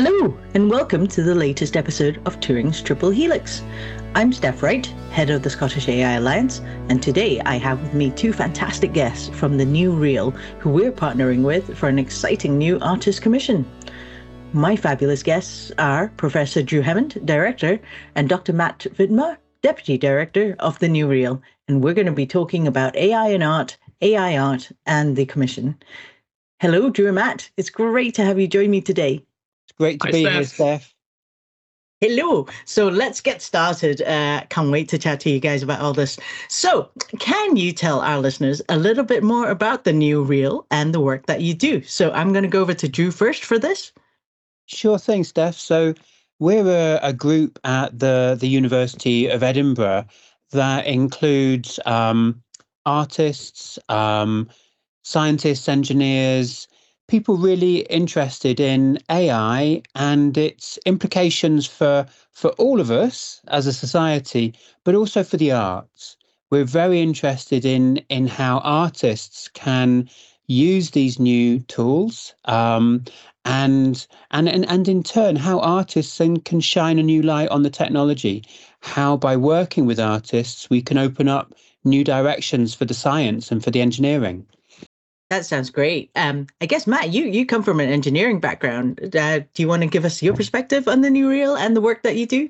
Hello, and welcome to the latest episode of Turing's Triple Helix. I'm Steph Wright, head of the Scottish AI Alliance, and today I have with me two fantastic guests from the New Real, who we're partnering with for an exciting new artist commission. My fabulous guests are Professor Drew Hemment, Director, and Dr. Matt Vidmar, Deputy Director of the New Real, and we're going to be talking about AI and art, AI art, and the commission. Hello, Drew and Matt. It's great to have you join me today. Great to Hi, be Steph. here, Steph. Hello. So let's get started. Uh, can't wait to chat to you guys about all this. So, can you tell our listeners a little bit more about the new real and the work that you do? So, I'm going to go over to Drew first for this. Sure thing, Steph. So, we're a, a group at the the University of Edinburgh that includes um, artists, um, scientists, engineers, people really interested in AI and its implications for for all of us as a society, but also for the arts. We're very interested in in how artists can use these new tools um, and, and and and in turn how artists then can shine a new light on the technology how by working with artists we can open up new directions for the science and for the engineering that sounds great. Um, I guess Matt, you you come from an engineering background. Uh, do you want to give us your perspective on the New Real and the work that you do?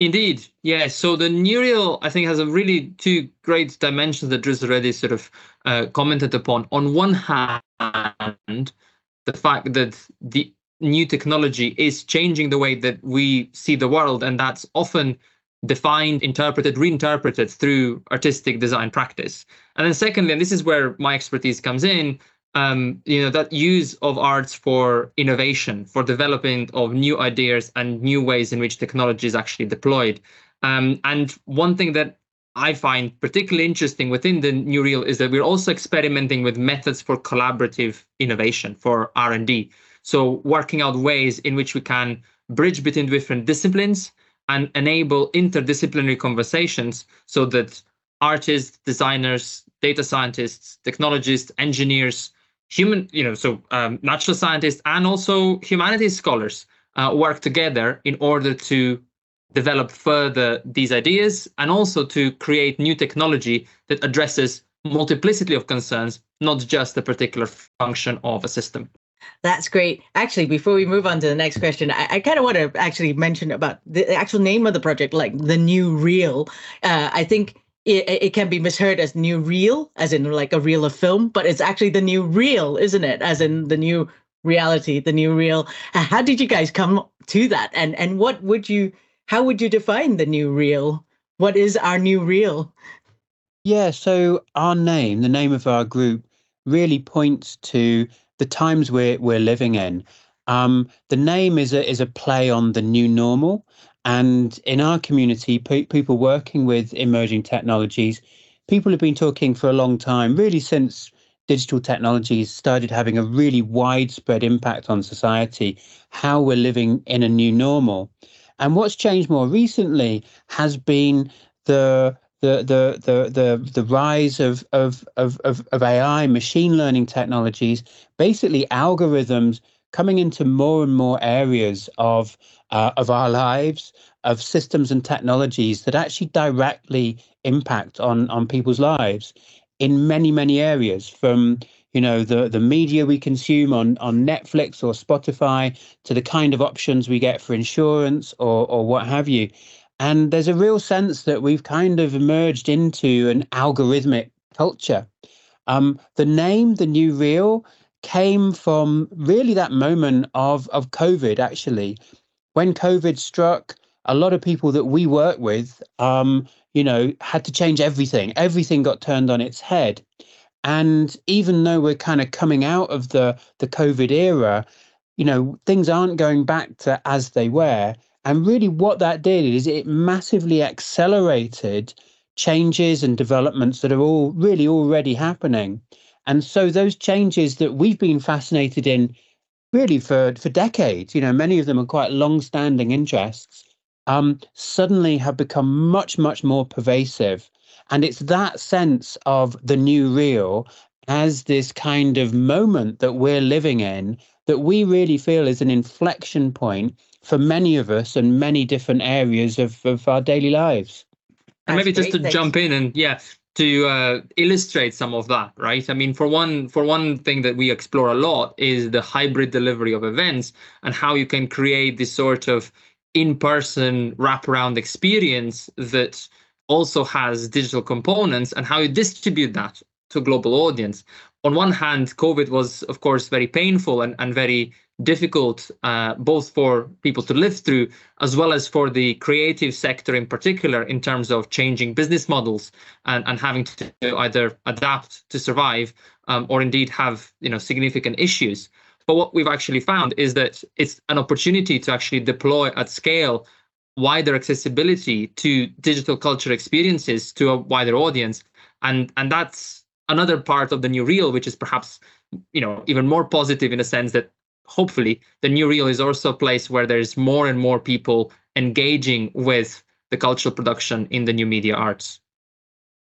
Indeed, yes. So the New Real, I think, has a really two great dimensions that Drew's already sort of uh, commented upon. On one hand, the fact that the new technology is changing the way that we see the world, and that's often defined, interpreted, reinterpreted through artistic design practice. And then secondly, and this is where my expertise comes in, um, you know, that use of arts for innovation, for development of new ideas and new ways in which technology is actually deployed. Um, and one thing that I find particularly interesting within the New Real is that we're also experimenting with methods for collaborative innovation, for R&D. So working out ways in which we can bridge between different disciplines and enable interdisciplinary conversations so that artists, designers, data scientists, technologists, engineers, human, you know, so um, natural scientists and also humanities scholars uh, work together in order to develop further these ideas and also to create new technology that addresses multiplicity of concerns, not just a particular function of a system. That's great. Actually, before we move on to the next question, I, I kind of want to actually mention about the actual name of the project, like the new real. Uh, I think it, it can be misheard as new real, as in like a reel of film, but it's actually the new real, isn't it? As in the new reality, the new real. How did you guys come to that? And and what would you? How would you define the new real? What is our new real? Yeah, so our name, the name of our group, really points to the times we're we're living in. Um, the name is a is a play on the new normal, and in our community, pe- people working with emerging technologies, people have been talking for a long time, really since digital technologies started having a really widespread impact on society, how we're living in a new normal. And what's changed more recently has been the the the the the, the rise of, of of of of AI, machine learning technologies, basically algorithms coming into more and more areas of uh, of our lives, of systems and technologies that actually directly impact on on people's lives in many many areas from you know the the media we consume on on Netflix or Spotify to the kind of options we get for insurance or or what have you and there's a real sense that we've kind of emerged into an algorithmic culture. Um, the name, the new real, came from really that moment of, of COVID, actually. When COVID struck, a lot of people that we work with, um, you know, had to change everything. Everything got turned on its head. And even though we're kind of coming out of the, the COVID era, you know, things aren't going back to as they were. And really, what that did is it massively accelerated changes and developments that are all really already happening. And so, those changes that we've been fascinated in really for, for decades, you know, many of them are quite long standing interests, um, suddenly have become much, much more pervasive. And it's that sense of the new real as this kind of moment that we're living in that we really feel is an inflection point for many of us and many different areas of, of our daily lives. And maybe just to Thanks. jump in and yeah, to uh, illustrate some of that, right? I mean, for one, for one thing that we explore a lot is the hybrid delivery of events and how you can create this sort of in-person wraparound experience that also has digital components and how you distribute that to a global audience. On one hand, COVID was, of course, very painful and, and very difficult, uh, both for people to live through, as well as for the creative sector in particular, in terms of changing business models and, and having to either adapt to survive um, or indeed have you know significant issues. But what we've actually found is that it's an opportunity to actually deploy at scale wider accessibility to digital culture experiences to a wider audience. And, and that's another part of the new real, which is perhaps you know even more positive in a sense that hopefully the new real is also a place where there's more and more people engaging with the cultural production in the new media arts.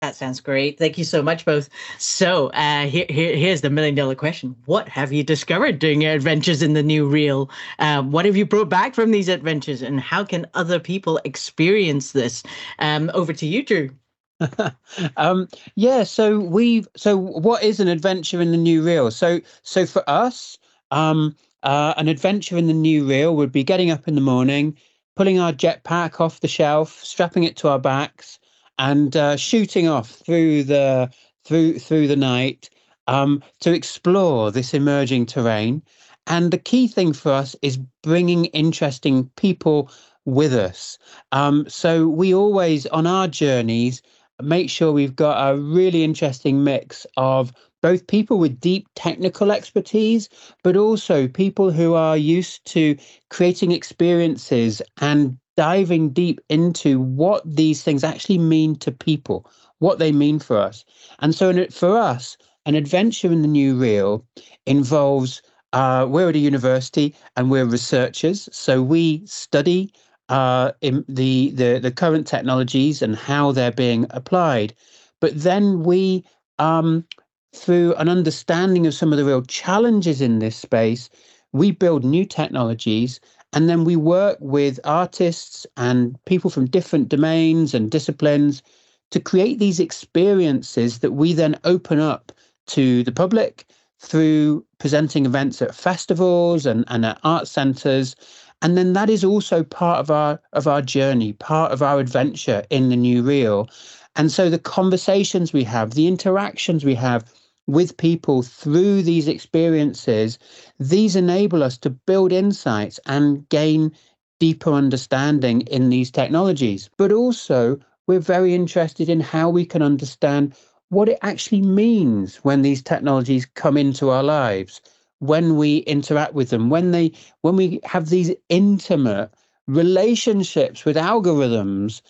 That sounds great. Thank you so much, both. So, uh, here, here, here's the million dollar question: What have you discovered during your adventures in the new real? Uh, what have you brought back from these adventures, and how can other people experience this? Um, over to you, Drew. um, yeah. So we've. So, what is an adventure in the new real? So, so for us, um, uh, an adventure in the new real would be getting up in the morning, pulling our jetpack off the shelf, strapping it to our backs and uh, shooting off through the through through the night um, to explore this emerging terrain. And the key thing for us is bringing interesting people with us. Um, so we always, on our journeys, make sure we've got a really interesting mix of both people with deep technical expertise, but also people who are used to creating experiences and diving deep into what these things actually mean to people, what they mean for us. And so for us, an adventure in the new real involves uh, we're at a university and we're researchers, so we study uh, in the, the the current technologies and how they're being applied. But then we, um, through an understanding of some of the real challenges in this space, we build new technologies and then we work with artists and people from different domains and disciplines to create these experiences that we then open up to the public through presenting events at festivals and, and at art centres. And then that is also part of our of our journey, part of our adventure in the new real. And so the conversations we have, the interactions we have with people through these experiences, these enable us to build insights and gain deeper understanding in these technologies. But also, we're very interested in how we can understand what it actually means when these technologies come into our lives when we interact with them when they when we have these intimate relationships with algorithms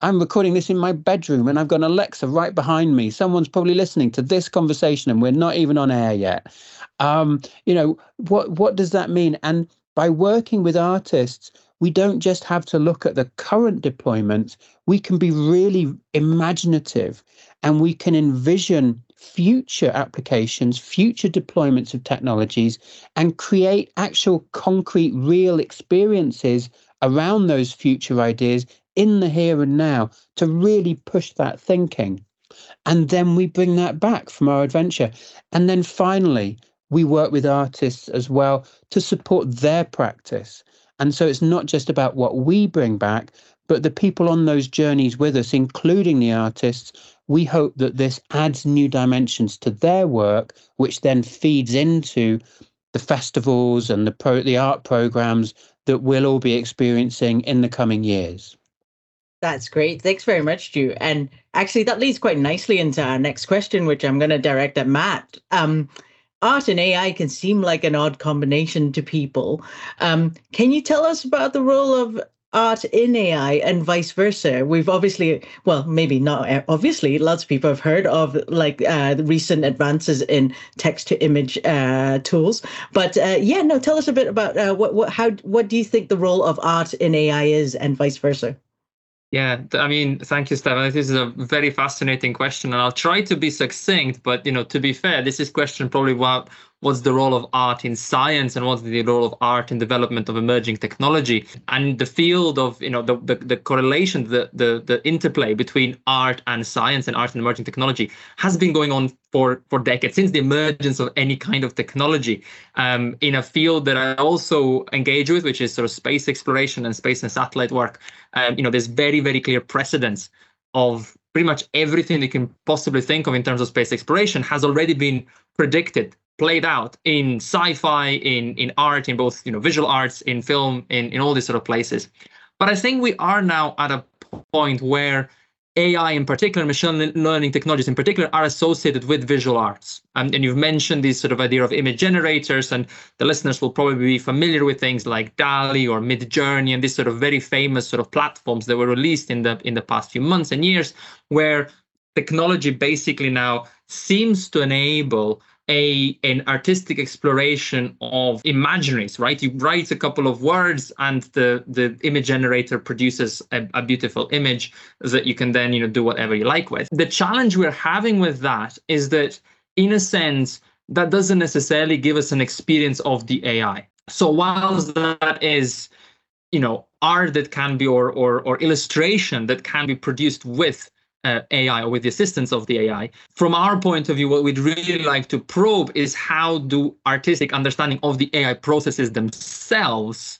I'm recording this in my bedroom and I've got an Alexa right behind me. Someone's probably listening to this conversation and we're not even on air yet. Um, you know, what what does that mean? And by working with artists, we don't just have to look at the current deployments, we can be really imaginative and we can envision future applications, future deployments of technologies, and create actual concrete, real experiences around those future ideas in the here and now to really push that thinking. And then we bring that back from our adventure. And then finally, we work with artists as well to support their practice. And so it's not just about what we bring back, but the people on those journeys with us, including the artists. We hope that this adds new dimensions to their work, which then feeds into the festivals and the pro- the art programs that we'll all be experiencing in the coming years. That's great. Thanks very much, Drew. And actually, that leads quite nicely into our next question, which I'm going to direct at Matt. Um, art and AI can seem like an odd combination to people. Um, can you tell us about the role of art in AI and vice versa? We've obviously, well, maybe not uh, obviously, lots of people have heard of like uh, recent advances in text to image uh, tools. But uh, yeah, no, tell us a bit about uh, what, what, how, what do you think the role of art in AI is and vice versa? Yeah, I mean, thank you, Stefan. This is a very fascinating question, and I'll try to be succinct. But you know, to be fair, this is question probably one what's the role of art in science and what's the role of art in development of emerging technology and the field of you know the the, the correlation the, the the interplay between art and science and art and emerging technology has been going on for for decades since the emergence of any kind of technology um, in a field that I also engage with, which is sort of space exploration and space and satellite work. Um, you know, there's very very clear precedence of pretty much everything you can possibly think of in terms of space exploration has already been predicted played out in sci-fi in in art in both you know visual arts in film in in all these sort of places but i think we are now at a point where AI in particular, machine learning technologies in particular, are associated with visual arts. Um, and you've mentioned this sort of idea of image generators, and the listeners will probably be familiar with things like DALL-E or Midjourney and these sort of very famous sort of platforms that were released in the in the past few months and years, where technology basically now seems to enable a an artistic exploration of imaginaries right? You write a couple of words and the the image generator produces a, a, beautiful image that you can then you know do whatever you like with. The challenge we're having with that is that in a sense that doesn't necessarily give us an experience of the ai so whilst that is you know art that can be or or, or illustration that can be produced with uh, AI or with the assistance of the AI. From our point of view, what we'd really like to probe is how do artistic understanding of the AI processes themselves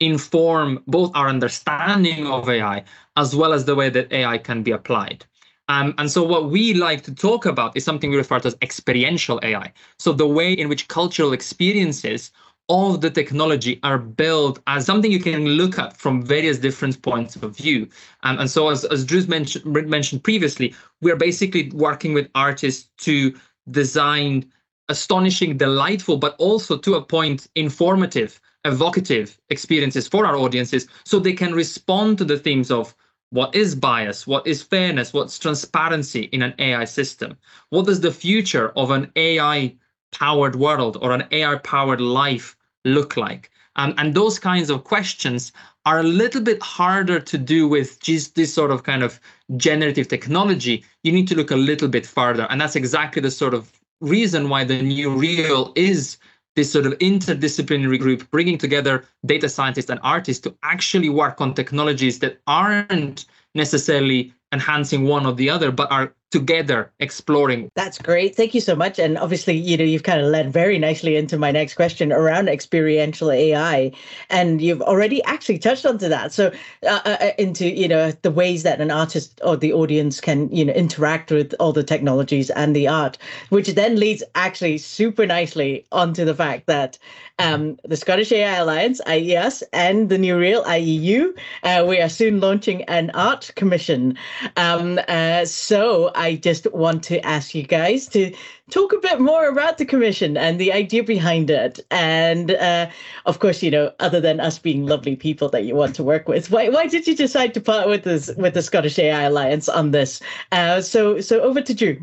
inform both our understanding of AI as well as the way that AI can be applied. Um, and so what we like to talk about is something we refer to as experiential AI. So the way in which cultural experiences of the technology are built as something you can look at from various different points of view. Um, and so, as, as Drew mentioned, mentioned previously, we're basically working with artists to design astonishing, delightful, but also to a point informative, evocative experiences for our audiences so they can respond to the themes of what is bias, what is fairness, what's transparency in an AI system, what does the future of an AI powered world or an AI powered life look like? Um, and those kinds of questions are a little bit harder to do with just this sort of kind of generative technology. You need to look a little bit further. And that's exactly the sort of reason why the new real is this sort of interdisciplinary group bringing together data scientists and artists to actually work on technologies that aren't necessarily enhancing one or the other, but are together exploring. That's great. Thank you so much. And obviously, you know, you've kind of led very nicely into my next question around experiential AI, and you've already actually touched onto that. So, uh, uh, uh, into you know the ways that an artist or the audience can you know interact with all the technologies and the art, which then leads actually super nicely onto the fact that um, the Scottish AI Alliance (IES) and the New Real (IEU) uh, we are soon launching an art commission. Um, uh, so I just want to ask you guys to talk a bit more about the commission and the idea behind it. And uh, of course, you know, other than us being lovely people that you want to work with, why why did you decide to part with this with the Scottish AI Alliance on this? Uh, so so over to Drew.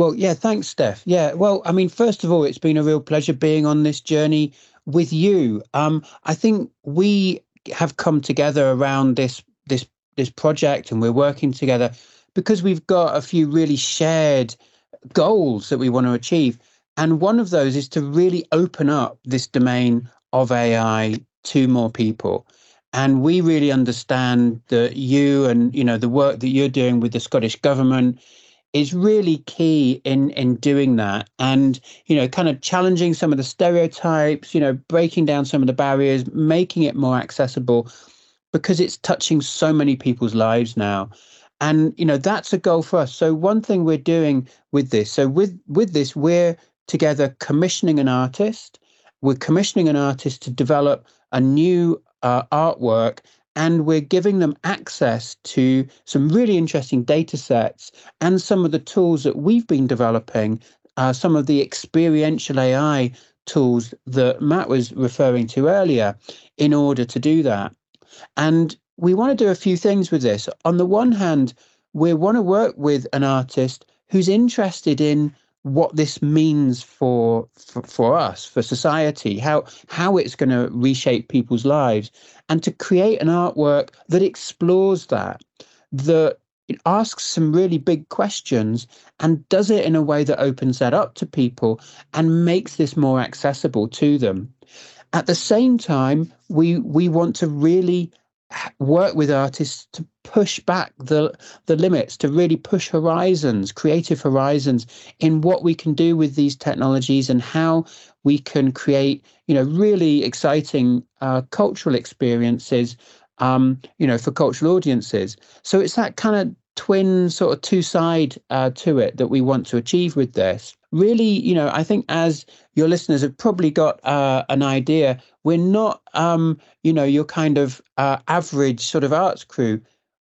Well, yeah, thanks, Steph. Yeah, well, I mean, first of all, it's been a real pleasure being on this journey with you. Um, I think we have come together around this this this project, and we're working together because we've got a few really shared goals that we want to achieve. And one of those is to really open up this domain of AI to more people. And we really understand that you and you know the work that you're doing with the Scottish government is really key in in doing that. And you know kind of challenging some of the stereotypes you know breaking down some of the barriers making it more accessible because it's touching so many people's lives now. And you know that's a goal for us. So one thing we're doing with this so with with this we're together commissioning an artist. We're commissioning an artist to develop a new uh, artwork and we're giving them access to some really interesting data sets and some of the tools that we've been developing uh, some of the experiential ai tools that matt was referring to earlier in order to do that and we want to do a few things with this. On the one hand, we want to work with an artist who's interested in what this means for, for, for us, for society, how how it's going to reshape people's lives, and to create an artwork that explores that, that it asks some really big questions and does it in a way that opens that up to people and makes this more accessible to them. At the same time, we we want to really work with artists to push back the the limits to really push horizons creative horizons in what we can do with these technologies and how we can create you know really exciting uh, cultural experiences um, you know for cultural audiences. So it's that kind of twin sort of two side uh, to it that we want to achieve with this really you know i think as your listeners have probably got uh, an idea we're not, um, you know, your kind of uh, average sort of arts crew.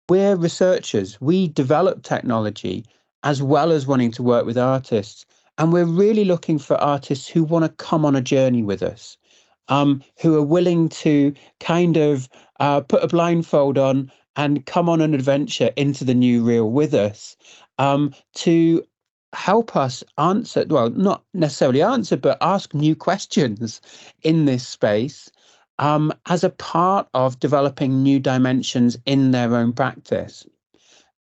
We're researchers. We develop technology as well as wanting to work with artists. And we're really looking for artists who want to come on a journey with us, um, who are willing to kind of uh, put a blindfold on and come on an adventure into the new real with us um, to help us answer well not necessarily answer but ask new questions in this space um, as a part of developing new dimensions in their own practice.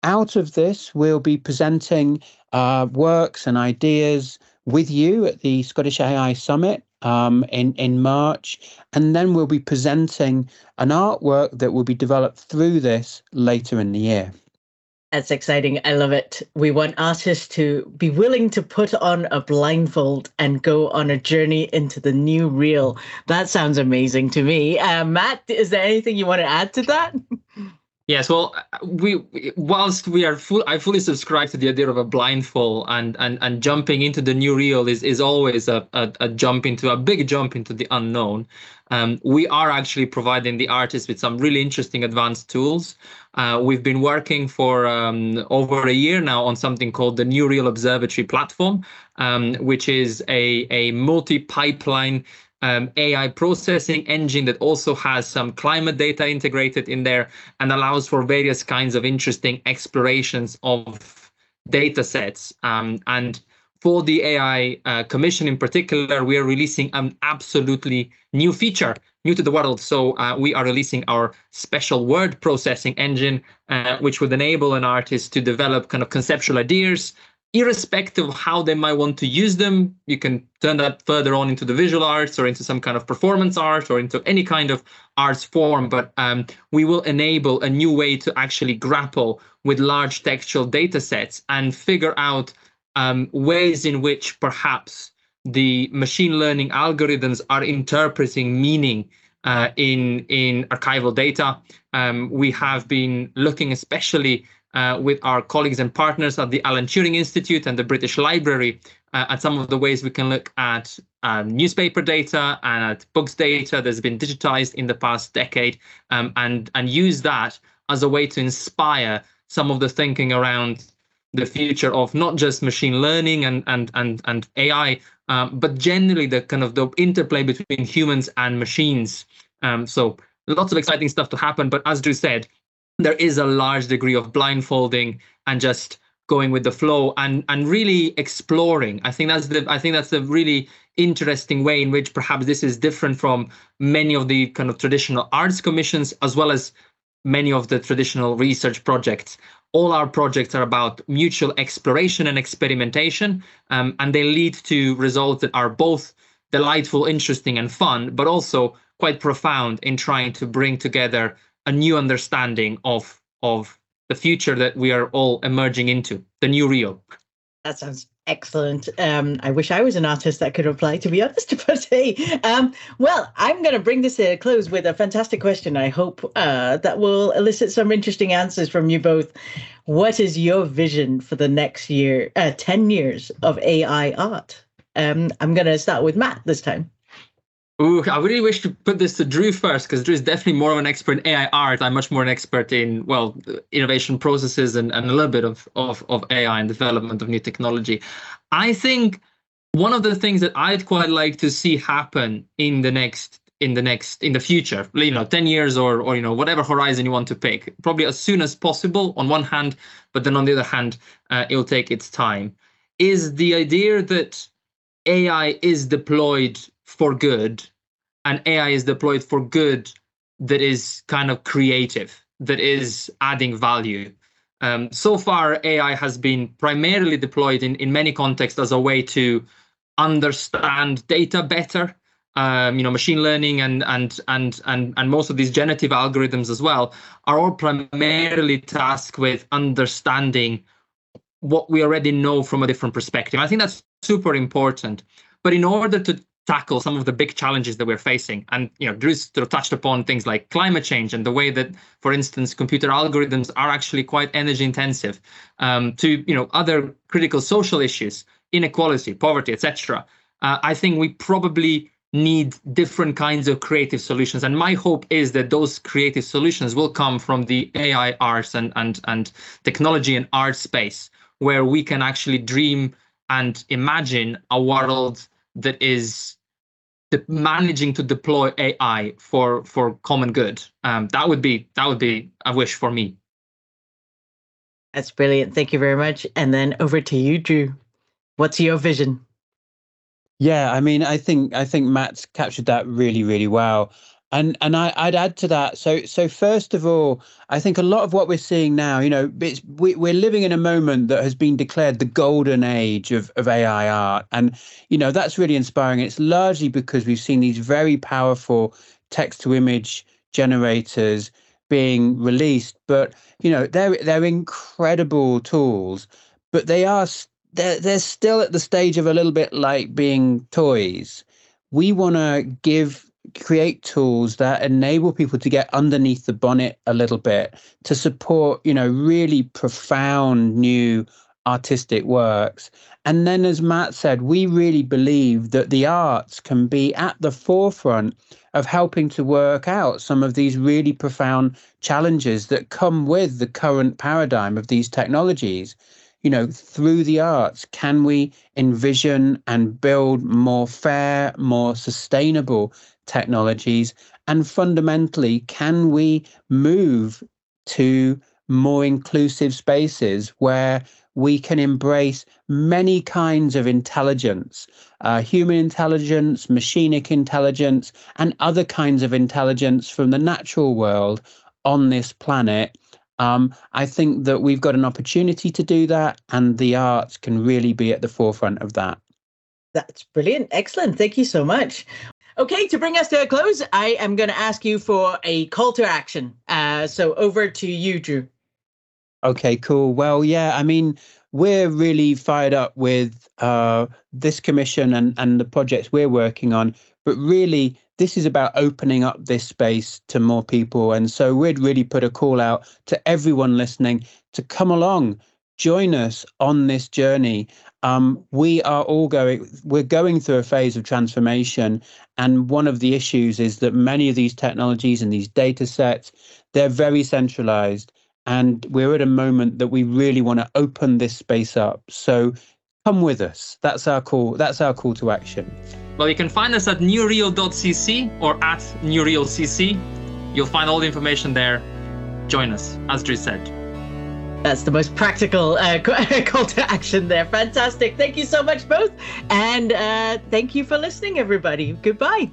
Out of this we'll be presenting uh, works and ideas with you at the scottish ai summit um, in in March, and then we'll be presenting an artwork that will be developed through this later in the year. That's exciting. I love it. We want artists to be willing to put on a blindfold and go on a journey into the new real. That sounds amazing to me. Uh, Matt, is there anything you want to add to that? Yes, well, we whilst we are full, I fully subscribe to the idea of a blindfold and and and jumping into the new real is is always a a, a jump into a big jump into the unknown. Um, we are actually providing the artists with some really interesting advanced tools. Uh, we've been working for um, over a year now on something called the New Real Observatory platform, um, which is a a multi pipeline um, AI processing engine that also has some climate data integrated in there and allows for various kinds of interesting explorations of data sets. Um, and for the AI uh, Commission in particular, we are releasing an absolutely new feature, new to the world. So uh, we are releasing our special word processing engine, uh, which would enable an artist to develop kind of conceptual ideas irrespective of how they might want to use them, you can turn that further on into the visual arts or into some kind of performance art or into any kind of arts form. But um, we will enable a new way to actually grapple with large textual data sets and figure out um, ways in which perhaps the machine learning algorithms are interpreting meaning uh, in in archival data. Um, we have been looking especially uh, with our colleagues and partners at the Alan Turing Institute and the British Library uh, at some of the ways we can look at um, newspaper data and at books data that's been digitized in the past decade um, and, and use that as a way to inspire some of the thinking around the future of not just machine learning and and and, and AI, um, but generally the kind of the interplay between humans and machines. Um, so lots of exciting stuff to happen. But as Drew said, there is a large degree of blindfolding and just going with the flow and and really exploring. I think that's the i think that's the really interesting way in which perhaps this is different from many of the kind of traditional arts commissions as well as many of the traditional research projects. All our projects are about mutual exploration and experimentation um, and they lead to results that are both delightful interesting and fun but also quite profound in trying to bring together a new understanding of of the future that we are all emerging into, the new real. That sounds excellent. Um, I wish I was an artist that could apply, to be honest. But hey, um, well, I'm going to bring this to a close with a fantastic question. I hope uh, that will elicit some interesting answers from you both. What is your vision for the next year, uh, 10 years of AI art? Um, I'm going to start with Matt this time. Ooh, I really wish to put this to Drew first because Drew is definitely more of an expert in AI art. I'm much more an expert in well innovation processes and, and a little bit of, of of AI and development of new technology. I think one of the things that I'd quite like to see happen in the next in the next in the future, you know, 10 years or or you know whatever horizon you want to pick, probably as soon as possible on one hand, but then on the other hand, uh, it'll take its time. Is the idea that AI is deployed for good and AI is deployed for good that is kind of creative, that is adding value. Um, so far, AI has been primarily deployed in, in many contexts as a way to understand data better. Um, you know, machine learning and and and and and most of these generative algorithms as well are all primarily tasked with understanding what we already know from a different perspective. I think that's super important. But in order to tackle some of the big challenges that we're facing. And you know, Drew sort of touched upon things like climate change and the way that, for instance, computer algorithms are actually quite energy intensive. Um, to you know, other critical social issues, inequality, poverty, etc. Uh, I think we probably need different kinds of creative solutions. And my hope is that those creative solutions will come from the AI arts and and and technology and art space, where we can actually dream and imagine a world that is the managing to deploy AI for for common good. Um, that would be that would be a wish for me. That's brilliant. Thank you very much. And then over to you, Drew. What's your vision? Yeah, I mean, I think I think Matt's captured that really, really well and and I, would add to that. So so first of all, I think a lot of what we're seeing now, you know, it's we, we're living in a moment that has been declared the golden age of of AI art, and you know that's really inspiring. It's largely because we've seen these very powerful text to image generators being released, but you know they're they're incredible tools, but they are they're they're still at the stage of a little bit like being toys. We want to give create tools that enable people to get underneath the bonnet a little bit to support you know really profound new artistic works. And then as matt said we really believe that the arts can be at the forefront of helping to work out some of these really profound challenges that come with the current paradigm of these technologies. You know, through the arts, can we envision and build more fair, more sustainable technologies? And fundamentally, can we move to more inclusive spaces where we can embrace many kinds of intelligence uh, human intelligence, machinic intelligence, and other kinds of intelligence from the natural world on this planet um, I think that we've got an opportunity to do that, and the arts can really be at the forefront of that. That's brilliant. Excellent. Thank you so much. Okay, to bring us to a close, I am going to ask you for a call to action. Uh, so over to you, Drew. Okay, cool. Well, yeah, I mean, we're really fired up with uh, this commission and, and the projects we're working on, but really, this is about opening up this space to more people. And so we'd really put a call out to everyone listening to come along, join us on this journey. Um, we are all going, we're going through a phase of transformation. And one of the issues is that many of these technologies and these data sets, they're very centralized. And we're at a moment that we really want to open this space up. So come with us. That's our call. That's our call to action. Well, you can find us at newreal.cc or at newrealcc. You'll find all the information there. Join us, as Drew said. That's the most practical uh, call to action there. Fantastic. Thank you so much, both. And uh, thank you for listening, everybody. Goodbye.